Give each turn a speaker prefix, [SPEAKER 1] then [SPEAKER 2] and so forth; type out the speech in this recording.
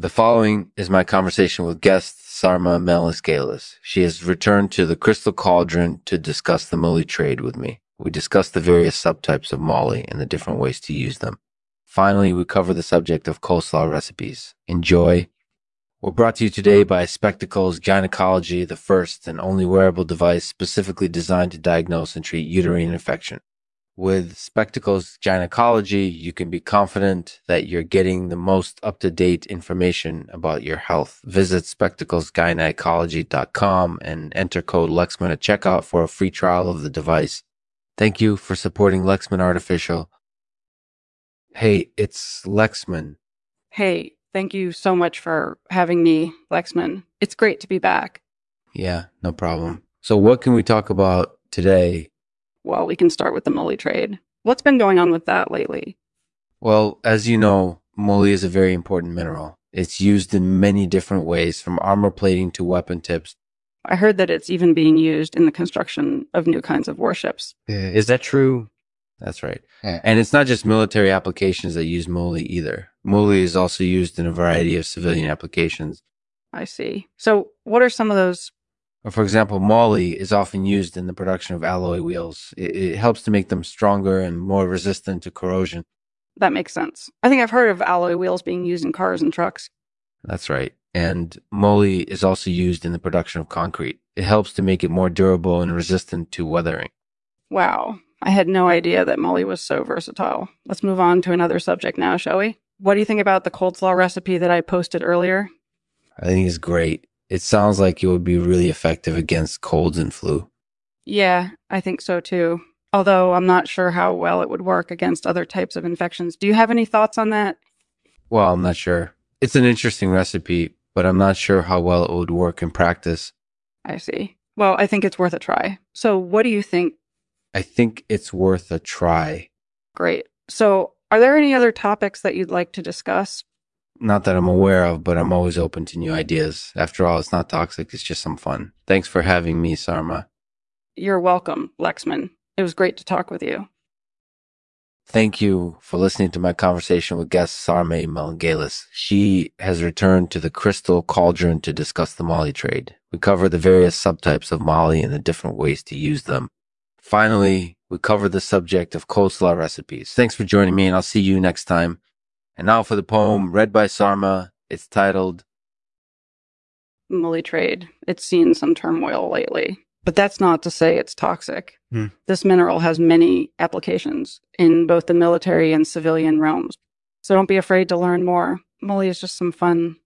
[SPEAKER 1] The following is my conversation with guest Sarma Melngailis. She has returned to the Crystal Cauldron to discuss the moly trade with me. We discuss the various subtypes of moly and the different ways to use them. Finally, we cover the subject of coleslaw recipes. Enjoy. We're brought to you today by Spectacles Gynecology, the first and only wearable device specifically designed to diagnose and treat uterine infection. With Spectacles Gynecology, you can be confident that you're getting the most up to date information about your health. Visit spectaclesgynecology.com and enter code Lexman at checkout for a free trial of the device. Thank you for supporting Lexman Artificial. Hey, it's Lexman.
[SPEAKER 2] Hey, thank you so much for having me, Lexman. It's great to be back.
[SPEAKER 1] Yeah, no problem. So, what can we talk about today
[SPEAKER 2] well, we can start with the moly trade. What's been going on with that lately?
[SPEAKER 1] Well, as you know, moly is a very important mineral. It's used in many different ways, from armor plating to weapon tips.
[SPEAKER 2] I heard that it's even being used in the construction of new kinds of warships.
[SPEAKER 1] Is that true? That's right. Yeah. And it's not just military applications that use moly either. Moly is also used in a variety of civilian applications.
[SPEAKER 2] I see. So, what are some of those
[SPEAKER 1] for example, moly is often used in the production of alloy wheels. It, it, helps to make them stronger and more resistant to corrosion.
[SPEAKER 2] That makes sense. I think I've heard of alloy wheels being used in cars and trucks.
[SPEAKER 1] That's right. And moly is also used in the production of concrete. It helps to make it more durable and resistant to weathering.
[SPEAKER 2] Wow. I had no idea that moly was so versatile. Let's move on to another subject now, shall we? What do you think about the cold slaw recipe that I posted earlier?
[SPEAKER 1] I think it's great it sounds like it would be really effective against colds and flu.
[SPEAKER 2] Yeah, I think so too. Although I'm not sure how well it would work against other types of infections. Do you have any thoughts on that?
[SPEAKER 1] Well, I'm not sure. It's an interesting recipe, but I'm not sure how well it would work in practice.
[SPEAKER 2] I see. Well, I think it's worth a try. So, what do you think?
[SPEAKER 1] I think it's worth a try.
[SPEAKER 2] Great. So, are there any other topics that you'd like to discuss?
[SPEAKER 1] Not that I'm aware of, but I'm always open to new ideas. After all, it's not toxic, it's just some fun. Thanks for having me, Sarma.
[SPEAKER 2] You're welcome, Lexman. It was great to talk with you.
[SPEAKER 1] Thank you for listening to my conversation with guest Sarma Melngailis. She has returned to the Crystal Cauldron to discuss the Moly trade. We cover the various subtypes of Moly and the different ways to use them. Finally, we cover the subject of coleslaw recipes. Thanks for joining me, and I'll see you next time. And now for the poem read by Sarma. It's titled
[SPEAKER 2] Moly Trade. It's seen some turmoil lately, but that's not to say it's toxic. Hmm. This mineral has many applications in both the military and civilian realms. So don't be afraid to learn more. Moly is just some fun